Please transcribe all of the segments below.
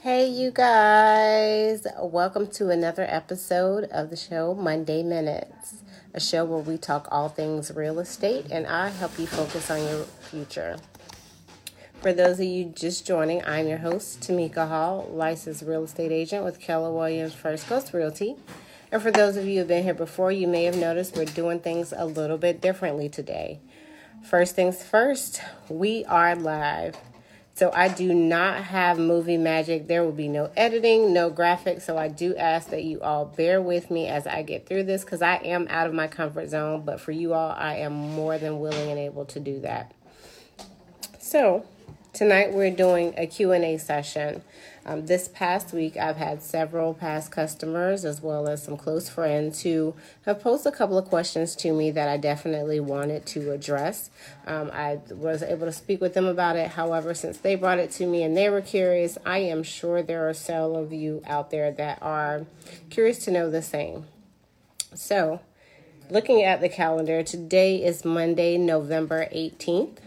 Hey, you guys. Welcome to another episode of the show Monday Minutes, a show where we talk all things real estate and I help you focus on your future. For those of you just joining, I'm your host, Tamika Hall, licensed real estate agent with Keller Williams First Coast Realty. And for those of you who have been here before, you may have noticed we're doing things a little bit differently today. First things first, we are live. So I do not have movie magic. There will be no editing, no graphics. So I do ask that you all bear with me as I get through this because I am out of my comfort zone. But for you all, I am more than willing and able to do that. So tonight we're doing a Q&A session. Um, this past week, I've had several past customers as well as some close friends who have posed a couple of questions to me that I definitely wanted to address. Um, I was able to speak with them about it. However, since they brought it to me and they were curious, I am sure there are several of you out there that are curious to know the same. So, looking at the calendar, today is Monday, November 18th.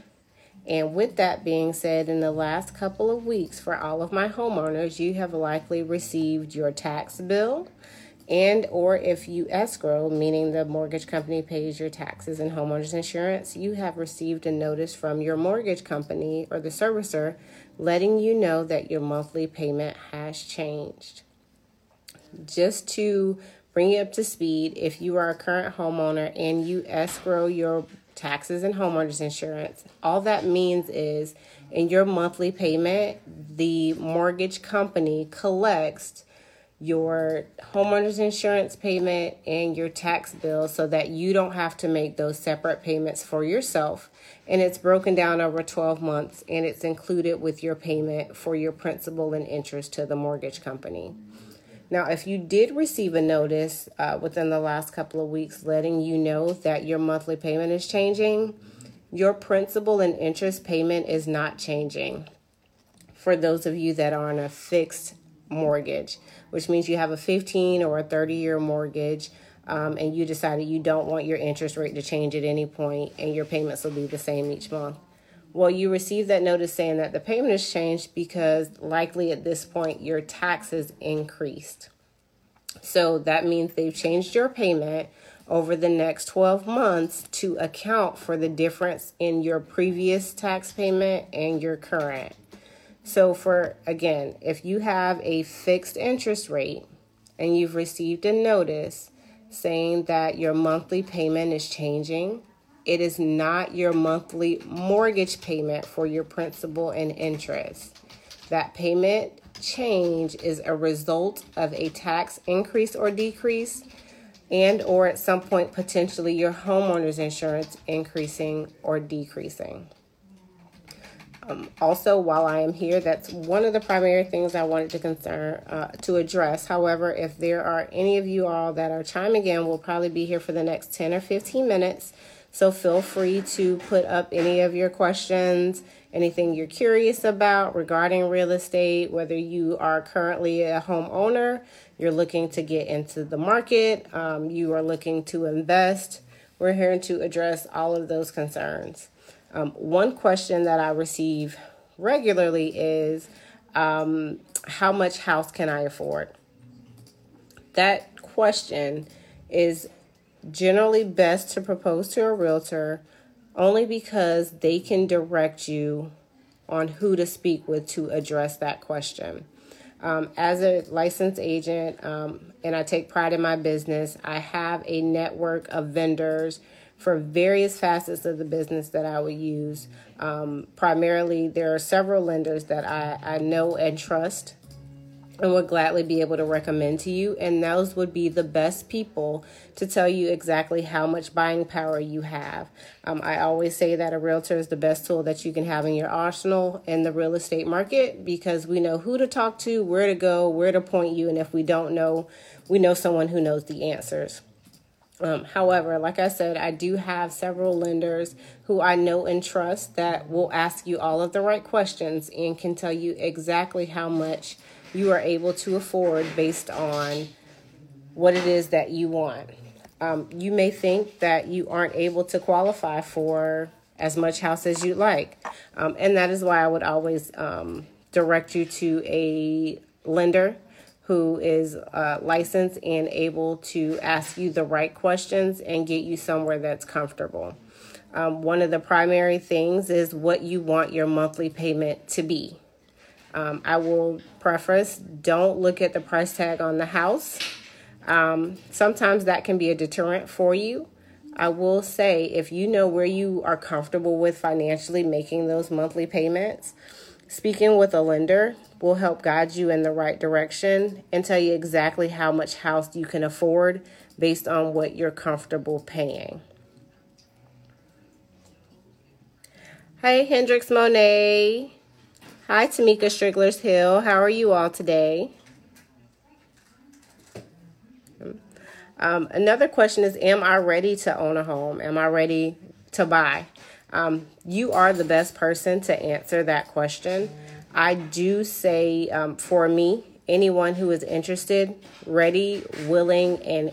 And with that being said, in the last couple of weeks, for all of my homeowners, you have likely received your tax bill and or if you escrow meaning the mortgage company pays your taxes and homeowners insurance you have received a notice from your mortgage company or the servicer letting you know that your monthly payment has changed. Just to bring you up to speed if you are a current homeowner and you escrow your taxes and homeowners insurance. All that means is in your monthly payment, the mortgage company collects your homeowners insurance payment and your tax bill so that you don't have to make those separate payments for yourself. And it's broken down over 12 months and it's included with your payment for your principal and interest to the mortgage company. Now, if you did receive a notice uh, within the last couple of weeks letting you know that your monthly payment is changing, your principal and interest payment is not changing. For those of you that are on a fixed mortgage, which means you have a 15 or a 30 year mortgage, um, and you decided you don't want your interest rate to change at any point, and your payments will be the same each month. Well, you received that notice saying that the payment has changed because likely at this point your taxes increased. So that means they've changed your payment over the next 12 months to account for the difference in your previous tax payment and your current. So, for again, if you have a fixed interest rate and you've received a notice saying that your monthly payment is changing, it is not your monthly mortgage payment for your principal and interest. That payment change is a result of a tax increase or decrease and or at some point potentially your homeowner's insurance increasing or decreasing. Um, also, while I am here, that's one of the primary things I wanted to concern uh, to address. However, if there are any of you all that are chiming in, we'll probably be here for the next 10 or 15 minutes. So feel free to put up any of your questions, anything you're curious about regarding real estate, whether you are currently a homeowner, you're looking to get into the market, um, you are looking to invest. We're here to address all of those concerns. Um, one question that I receive regularly is um, How much house can I afford? That question is generally best to propose to a realtor only because they can direct you on who to speak with to address that question. Um, as a licensed agent, um, and I take pride in my business, I have a network of vendors for various facets of the business that I would use. Um, primarily, there are several lenders that I, I know and trust and would gladly be able to recommend to you. And those would be the best people to tell you exactly how much buying power you have. Um, I always say that a realtor is the best tool that you can have in your arsenal in the real estate market because we know who to talk to, where to go, where to point you. And if we don't know, we know someone who knows the answers. Um, however, like I said, I do have several lenders who I know and trust that will ask you all of the right questions and can tell you exactly how much you are able to afford based on what it is that you want. Um, you may think that you aren't able to qualify for as much house as you'd like. Um, and that is why I would always um, direct you to a lender who is uh, licensed and able to ask you the right questions and get you somewhere that's comfortable. Um, one of the primary things is what you want your monthly payment to be. Um, I will preface don't look at the price tag on the house. Um, sometimes that can be a deterrent for you. I will say if you know where you are comfortable with financially making those monthly payments, speaking with a lender will help guide you in the right direction and tell you exactly how much house you can afford based on what you're comfortable paying. Hi, Hendrix Monet. Hi, Tamika Striglers Hill. How are you all today? Um, another question is Am I ready to own a home? Am I ready to buy? Um, you are the best person to answer that question. I do say um, for me, anyone who is interested, ready, willing, and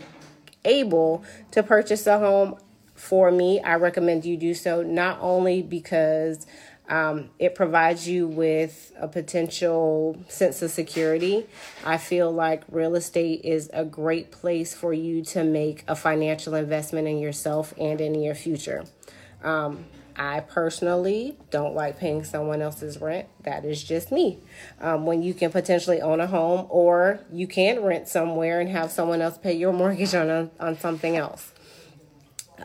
able to purchase a home, for me, I recommend you do so not only because um, it provides you with a potential sense of security. I feel like real estate is a great place for you to make a financial investment in yourself and in your future. Um, I personally don't like paying someone else's rent. That is just me. Um, when you can potentially own a home or you can rent somewhere and have someone else pay your mortgage on, on something else.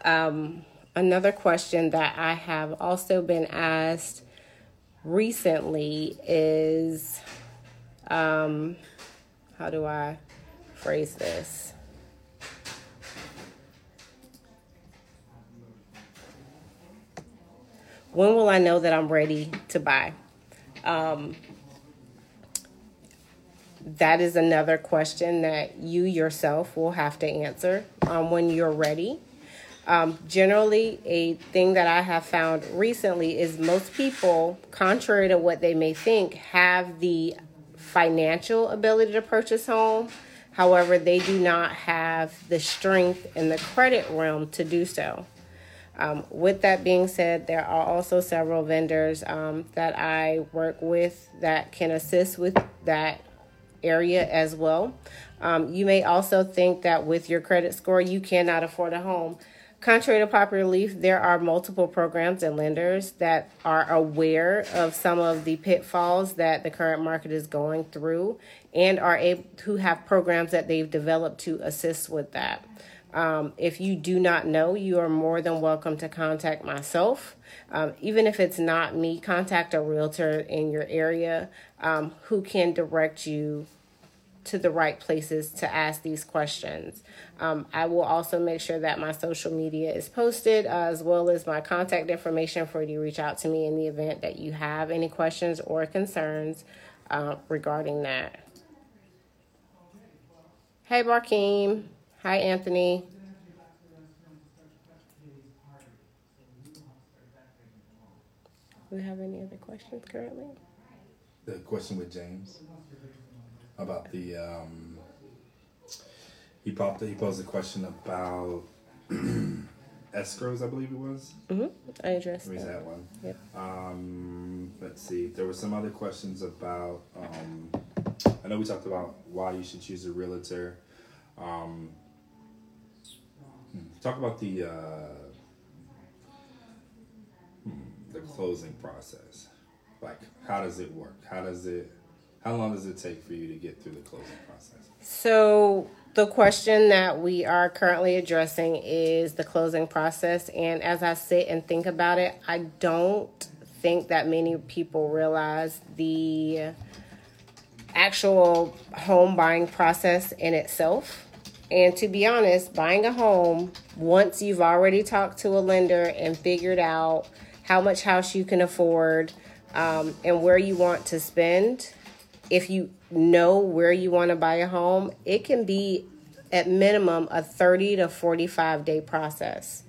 Um, another question that I have also been asked recently is um, how do I phrase this? When will I know that I'm ready to buy? Um, that is another question that you yourself will have to answer um, when you're ready. Um, generally, a thing that I have found recently is most people, contrary to what they may think, have the financial ability to purchase home. However, they do not have the strength in the credit realm to do so. Um, with that being said, there are also several vendors um, that I work with that can assist with that area as well. Um, you may also think that with your credit score, you cannot afford a home. Contrary to popular belief, there are multiple programs and lenders that are aware of some of the pitfalls that the current market is going through and are able who have programs that they've developed to assist with that. Um, if you do not know, you are more than welcome to contact myself. Um, even if it's not me, contact a realtor in your area um, who can direct you to the right places to ask these questions. Um, I will also make sure that my social media is posted uh, as well as my contact information for you to reach out to me in the event that you have any questions or concerns uh, regarding that. Hey, Barkeem. Hi, Anthony. Do we have any other questions currently? The question with James about the um, he popped he posed a question about escrows, I believe it was. Mm-hmm. I addressed that one? Yep. Um, let's see. There were some other questions about. Um, I know we talked about why you should choose a realtor. Um, hmm, talk about the uh, hmm, the closing process. Like, how does it work? How does it? How long does it take for you to get through the closing process? So, the question that we are currently addressing is the closing process. And as I sit and think about it, I don't think that many people realize the actual home buying process in itself. And to be honest, buying a home, once you've already talked to a lender and figured out how much house you can afford um, and where you want to spend, if you know where you want to buy a home, it can be at minimum a 30 to 45 day process.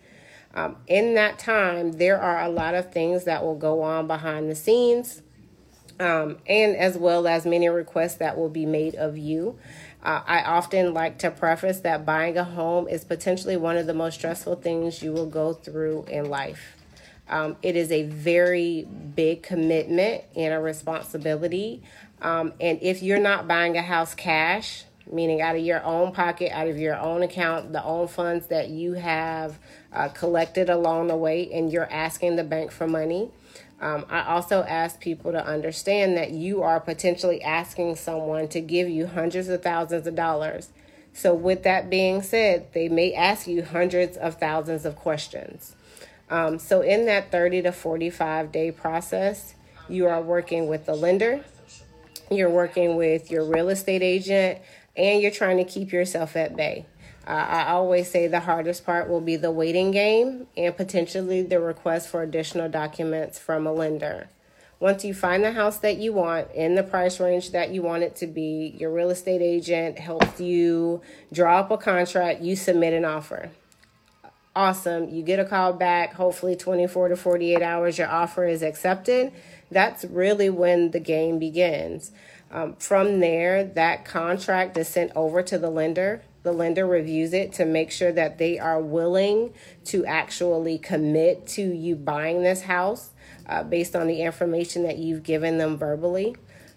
Um, in that time, there are a lot of things that will go on behind the scenes, um, and as well as many requests that will be made of you. Uh, I often like to preface that buying a home is potentially one of the most stressful things you will go through in life. Um, it is a very big commitment and a responsibility. Um, and if you're not buying a house cash, meaning out of your own pocket, out of your own account, the own funds that you have uh, collected along the way, and you're asking the bank for money. Um, I also ask people to understand that you are potentially asking someone to give you hundreds of thousands of dollars. So, with that being said, they may ask you hundreds of thousands of questions. Um, so, in that 30 to 45 day process, you are working with the lender, you're working with your real estate agent, and you're trying to keep yourself at bay. Uh, I always say the hardest part will be the waiting game and potentially the request for additional documents from a lender. Once you find the house that you want in the price range that you want it to be, your real estate agent helps you draw up a contract, you submit an offer. Awesome. You get a call back, hopefully 24 to 48 hours, your offer is accepted. That's really when the game begins. Um, from there, that contract is sent over to the lender. The lender reviews it to make sure that they are willing to actually commit to you buying this house uh, based on the information that you've given them verbally.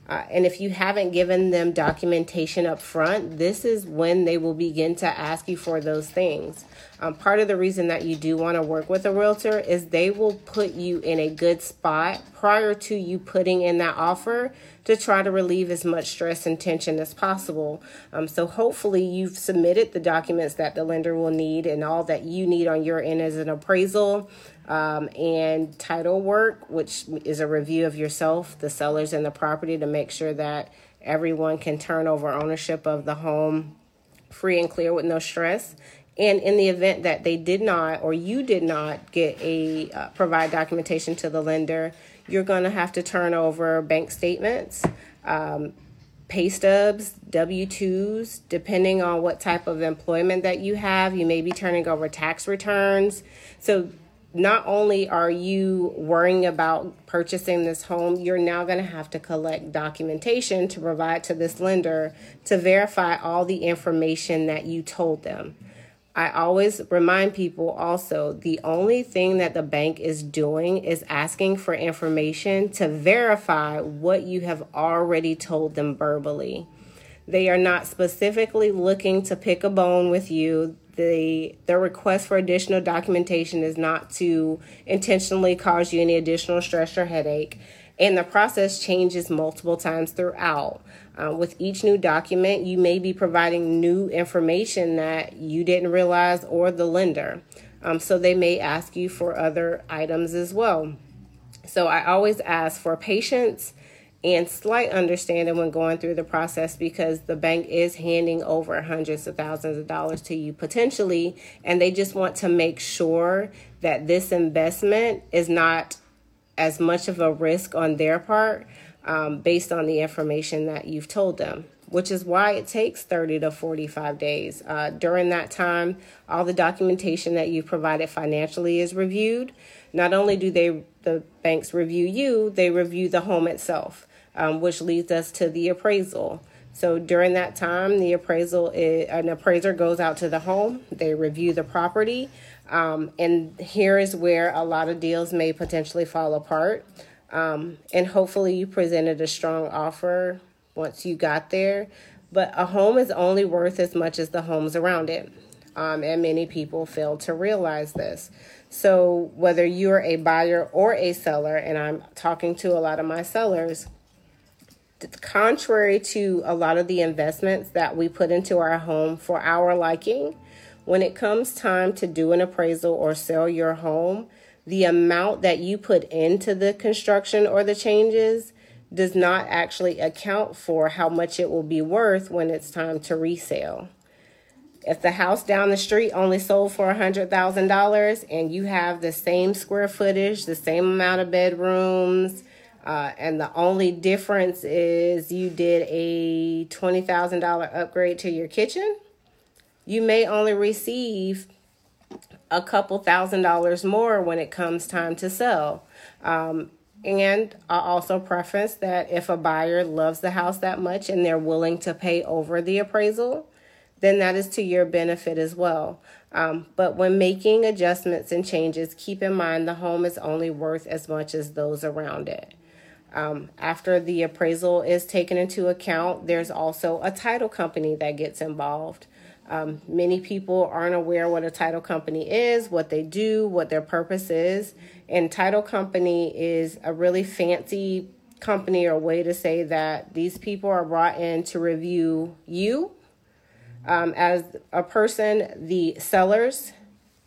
Uh, and if you haven't given them documentation up front, this is when they will begin to ask you for those things. Um, part of the reason that you do want to work with a realtor is they will put you in a good spot prior to you putting in that offer to try to relieve as much stress and tension as possible. Um, so hopefully you've submitted the documents that the lender will need and all that you need on your end as an appraisal um, and title work, which is a review of yourself, the sellers, and the property to make sure that everyone can turn over ownership of the home free and clear with no stress. And in the event that they did not or you did not get a uh, provide documentation to the lender, you're going to have to turn over bank statements, um, pay stubs, W 2s, depending on what type of employment that you have. You may be turning over tax returns. So, not only are you worrying about purchasing this home, you're now going to have to collect documentation to provide to this lender to verify all the information that you told them. I always remind people also the only thing that the bank is doing is asking for information to verify what you have already told them verbally. They are not specifically looking to pick a bone with you. The, the request for additional documentation is not to intentionally cause you any additional stress or headache. And the process changes multiple times throughout. Uh, with each new document, you may be providing new information that you didn't realize or the lender. Um, so they may ask you for other items as well. So I always ask for patience and slight understanding when going through the process because the bank is handing over hundreds of thousands of dollars to you potentially, and they just want to make sure that this investment is not as much of a risk on their part um, based on the information that you've told them, which is why it takes 30 to 45 days. Uh, during that time, all the documentation that you've provided financially is reviewed. Not only do they the banks review you, they review the home itself, um, which leads us to the appraisal. So during that time, the appraisal is, an appraiser goes out to the home. They review the property, um, and here is where a lot of deals may potentially fall apart. Um, and hopefully, you presented a strong offer once you got there. But a home is only worth as much as the homes around it. Um, and many people fail to realize this. So, whether you're a buyer or a seller, and I'm talking to a lot of my sellers, contrary to a lot of the investments that we put into our home for our liking, when it comes time to do an appraisal or sell your home, the amount that you put into the construction or the changes does not actually account for how much it will be worth when it's time to resale. If the house down the street only sold for $100,000 and you have the same square footage, the same amount of bedrooms, uh, and the only difference is you did a $20,000 upgrade to your kitchen, you may only receive a couple thousand dollars more when it comes time to sell. Um, and I also preface that if a buyer loves the house that much and they're willing to pay over the appraisal, then that is to your benefit as well. Um, but when making adjustments and changes, keep in mind the home is only worth as much as those around it. Um, after the appraisal is taken into account, there's also a title company that gets involved. Um, many people aren't aware what a title company is, what they do, what their purpose is. And title company is a really fancy company or way to say that these people are brought in to review you um, as a person, the sellers,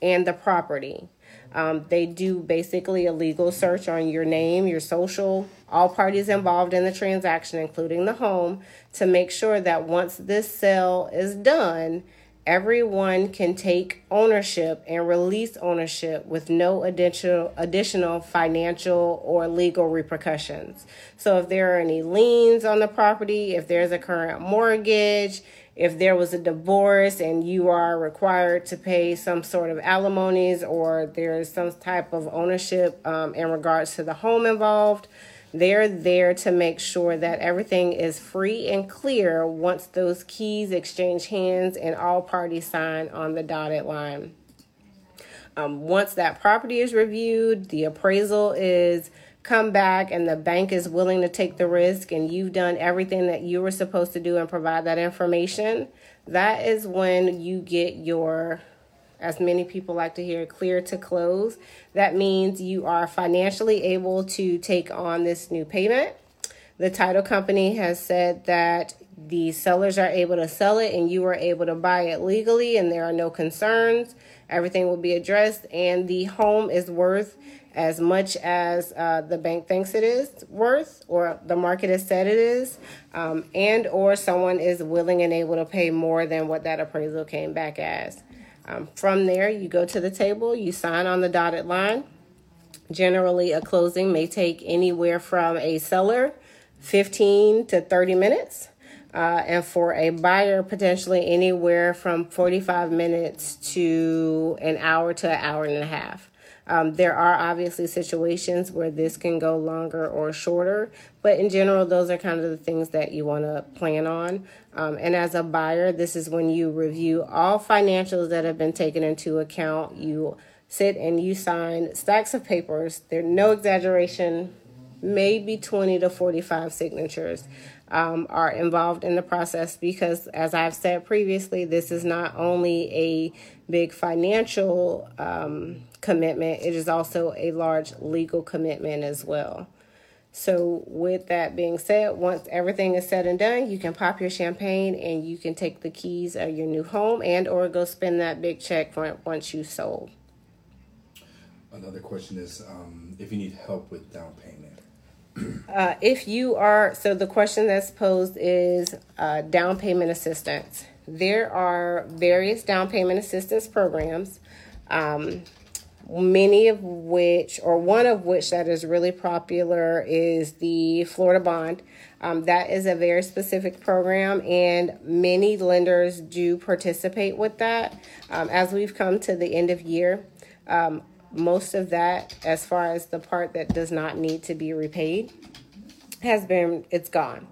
and the property. Um, they do basically a legal search on your name, your social, all parties involved in the transaction, including the home, to make sure that once this sale is done, everyone can take ownership and release ownership with no additional additional financial or legal repercussions. So if there are any liens on the property, if there's a current mortgage, if there was a divorce and you are required to pay some sort of alimonies or there's some type of ownership um, in regards to the home involved, they're there to make sure that everything is free and clear once those keys exchange hands and all parties sign on the dotted line. Um, once that property is reviewed, the appraisal is come back and the bank is willing to take the risk and you've done everything that you were supposed to do and provide that information, that is when you get your, as many people like to hear, clear to close. That means you are financially able to take on this new payment. The title company has said that the sellers are able to sell it and you are able to buy it legally and there are no concerns. Everything will be addressed and the home is worth as much as uh, the bank thinks it is worth or the market has said it is um, and or someone is willing and able to pay more than what that appraisal came back as um, from there you go to the table you sign on the dotted line. Generally a closing may take anywhere from a seller 15 to 30 minutes uh, and for a buyer potentially anywhere from 45 minutes to an hour to an hour and a half um, there are obviously situations where this can go longer or shorter, but in general, those are kind of the things that you want to plan on. Um, and as a buyer, this is when you review all financials that have been taken into account. You sit and you sign stacks of papers. There's no exaggeration, maybe 20 to 45 signatures. Um, are involved in the process because, as I've said previously, this is not only a big financial um, commitment, it is also a large legal commitment as well. So, with that being said, once everything is said and done, you can pop your champagne and you can take the keys of your new home and or go spend that big check once you sold. Another question is um, if you need help with down payment. Uh, if you are, so the question that's posed is uh, down payment assistance. There are various down payment assistance programs. Um, many of which, or one of which that is really popular, is the Florida Bond. Um, that is a very specific program, and many lenders do participate with that. Um, as we've come to the end of year, um, most of that, as far as the part that does not need to be repaid, has been it's gone.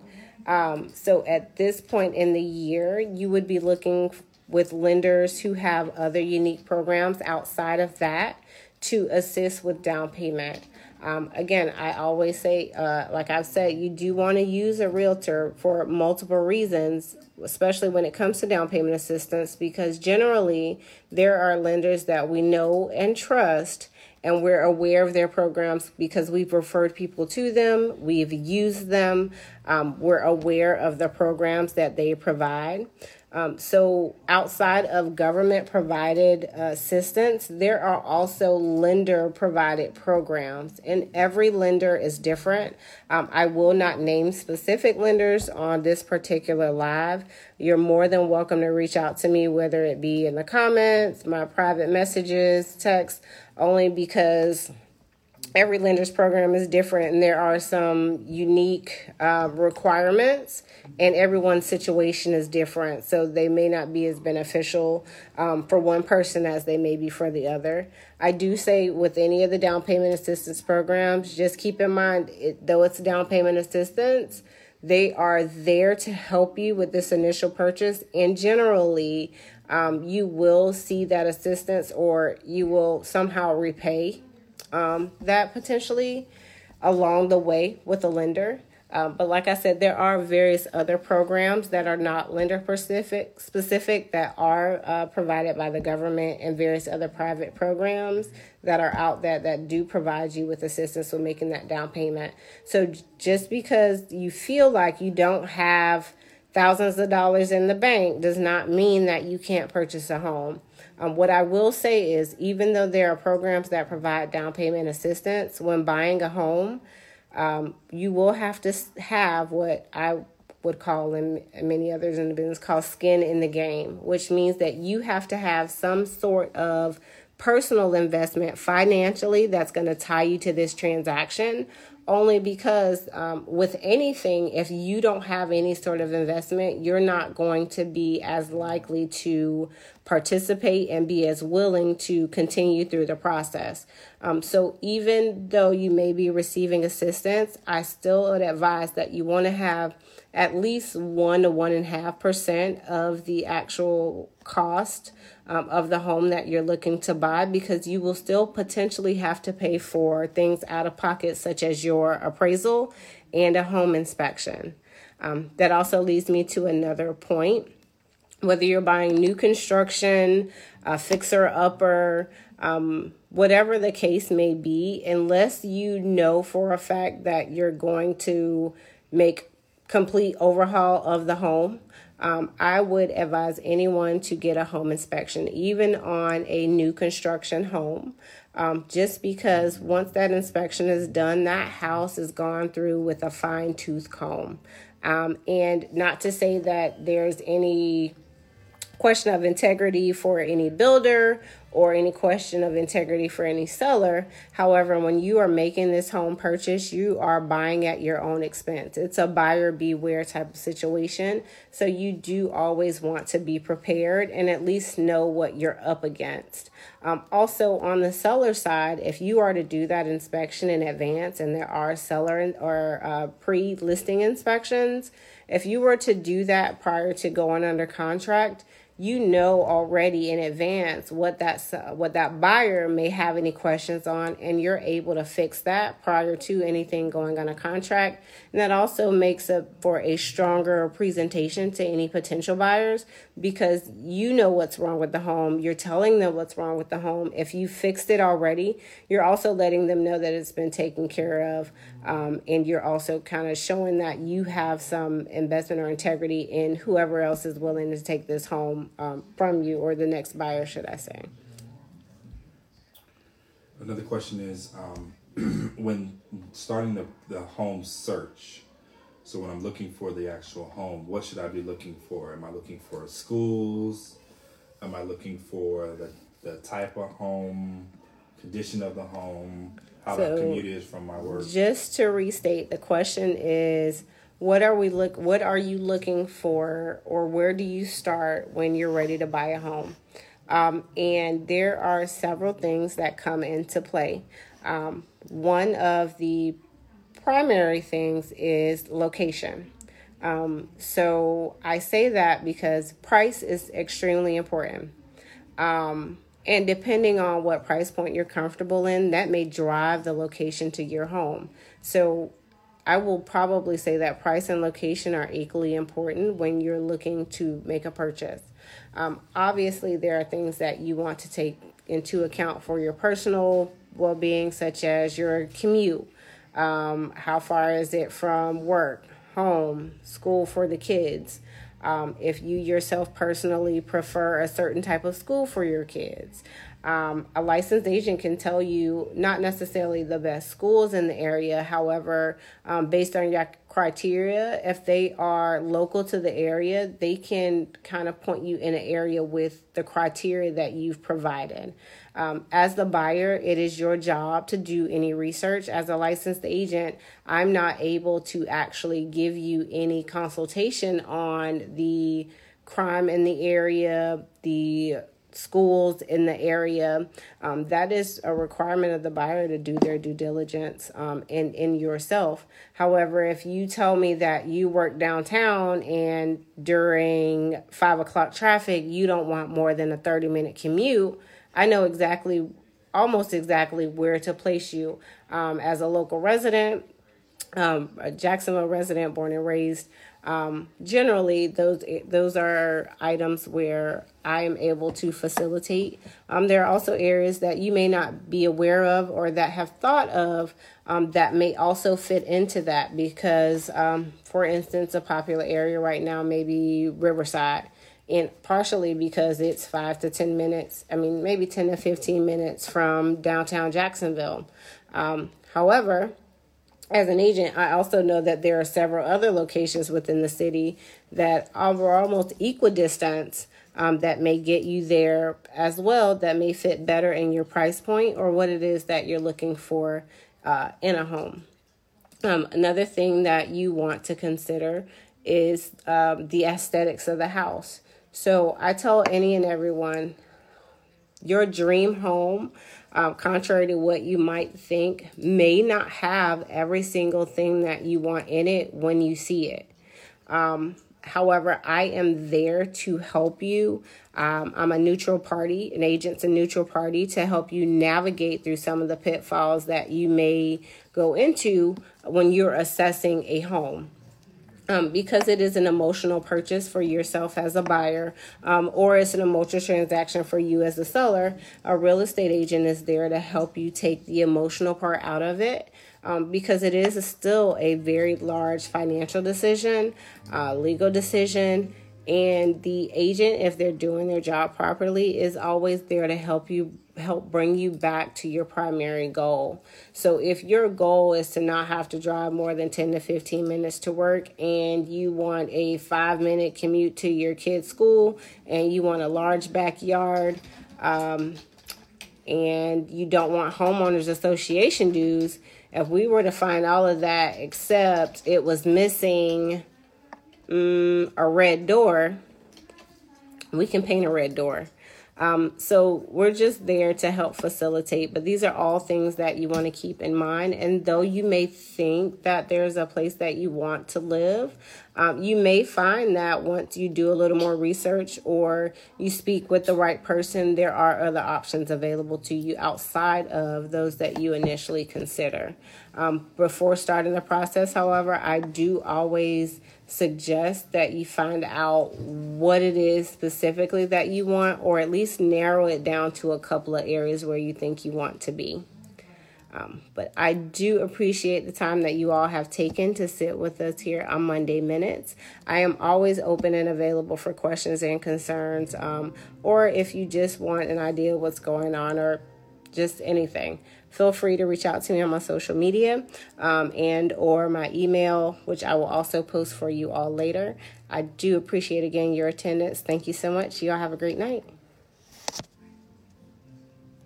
Um, so at this point in the year, you would be looking with lenders who have other unique programs outside of that to assist with down payment. Um, again, I always say, uh, like I've said, you do want to use a realtor for multiple reasons, especially when it comes to down payment assistance, because generally there are lenders that we know and trust, and we're aware of their programs because we've referred people to them, we've used them, um, we're aware of the programs that they provide. Um, so, outside of government provided assistance, there are also lender provided programs, and every lender is different. Um, I will not name specific lenders on this particular live. You're more than welcome to reach out to me, whether it be in the comments, my private messages, text, only because every lender's program is different and there are some unique uh, requirements and everyone's situation is different. So they may not be as beneficial um, for one person as they may be for the other. I do say with any of the down payment assistance programs just keep in mind it, though it's down payment assistance They are there to help you with this initial purchase, and generally, um, you will see that assistance or you will somehow repay um, that potentially along the way with a lender. Um, but like I said, there are various other programs that are not lender specific, specific that are uh, provided by the government and various other private programs that are out there that do provide you with assistance with making that down payment. So just because you feel like you don't have thousands of dollars in the bank does not mean that you can't purchase a home. Um, what I will say is, even though there are programs that provide down payment assistance when buying a home, um, you will have to have what I would call and many others in the business call skin in the game, which means that you have to have some sort of personal investment financially that's going to tie you to this transaction only because um, with anything, if you don't have any sort of investment, you're not going to be as likely to participate and be as willing to continue through the process. Um, so, even though you may be receiving assistance, I still would advise that you want to have at least one to one and a half percent of the actual cost um, of the home that you're looking to buy because you will still potentially have to pay for things out of pocket, such as your appraisal and a home inspection. Um, that also leads me to another point. Whether you're buying new construction, a fixer upper, um, whatever the case may be, unless you know for a fact that you're going to make complete overhaul of the home, um, I would advise anyone to get a home inspection, even on a new construction home. Um, just because once that inspection is done, that house is gone through with a fine tooth comb. Um, and not to say that there's any question of integrity for any builder or any question of integrity for any seller. However, when you are making this home purchase, you are buying at your own expense. It's a buyer beware type of situation. So you do always want to be prepared and at least know what you're up against. Um, also, on the seller side, if you are to do that inspection in advance and there are seller or uh, pre listing inspections, if you were to do that prior to going under contract, you know already in advance what that what that buyer may have any questions on and you're able to fix that prior to anything going on a contract. And that also makes up for a stronger presentation to any potential buyers because you know what's wrong with the home. You're telling them what's wrong with the home. If you fixed it already you're also letting them know that it's been taken care of um, and you're also kind of showing that you have some investment or integrity in whoever else is willing to take this home um, from you or the next buyer, should I say. Another question is um, when starting the, the home search, so when I'm looking for the actual home, what should I be looking for? Am I looking for schools? Am I looking for the, the type of home, condition of the home? how so, that commute is from my work. Just to restate, the question is what are we look what are you looking for or where do you start when you're ready to buy a home? Um, and there are several things that come into play. Um, one of the primary things is location. Um, so I say that because price is extremely important. Um, and depending on what price point you're comfortable in, that may drive the location to your home. So I will probably say that price and location are equally important when you're looking to make a purchase. Um, obviously, there are things that you want to take into account for your personal well being, such as your commute. Um, how far is it from work, home, school for the kids? Um, if you yourself personally prefer a certain type of school for your kids, um, a licensed agent can tell you not necessarily the best schools in the area. However, um, based on your criteria, if they are local to the area, they can kind of point you in an area with the criteria that you've provided. Um, as the buyer, it is your job to do any research. As a licensed agent, I'm not able to actually give you any consultation on the crime in the area, the schools in the area. Um, that is a requirement of the buyer to do their due diligence um, in, in yourself. However, if you tell me that you work downtown and during five o'clock traffic, you don't want more than a 30 minute commute, I know exactly, almost exactly where to place you um, as a local resident. Um, a Jacksonville resident, born and raised, um, generally, those those are items where I am able to facilitate. Um, there are also areas that you may not be aware of or that have thought of um, that may also fit into that because, um, for instance, a popular area right now may be Riverside. And partially because it's five to 10 minutes, I mean, maybe 10 to 15 minutes from downtown Jacksonville. Um, however, as an agent, I also know that there are several other locations within the city that are almost equidistant um, that may get you there as well, that may fit better in your price point or what it is that you're looking for uh, in a home. Um, another thing that you want to consider is um, the aesthetics of the house. So I tell any and everyone your dream home um, contrary to what you might think, may not have every single thing that you want in it when you see it. Um, however, I am there to help you. Um, I'm a neutral party, an agent's a neutral party to help you navigate through some of the pitfalls that you may go into when you're assessing a home um, because it is an emotional purchase for yourself as a buyer um, or it's an emotional transaction for you as a seller, a real estate agent is there to help you take the emotional part out of it. Um, because it is a, still a very large financial decision, uh, legal decision, and the agent, if they're doing their job properly, is always there to help you help bring you back to your primary goal. So if your goal is to not have to drive more than 10 to 15 minutes to work and you want a 5 minute commute to your kid's school and you want a large backyard um, and you don't want homeowners association dues, if we were to find all of that except it was missing um, a red door, we can paint a red door. Um, so we're just there to help facilitate, but these are all things that you want to keep in mind. And though you may think that there's a place that you want to live, um, you may find that once you do a little more research or you speak with the right person, there are other options available to you outside of those that you initially consider. Um, before starting the process, however, I do always suggest that you find out what it is specifically that you want, or at least narrow it down to a couple of areas where you think you want to be. Um, but I do appreciate the time that you all have taken to sit with us here on Monday Minutes. I am always open and available for questions and concerns, um, or if you just want an idea of what's going on, or just anything feel free to reach out to me on my social media um, and or my email which i will also post for you all later. I do appreciate again your attendance. Thank you so much. You all have a great night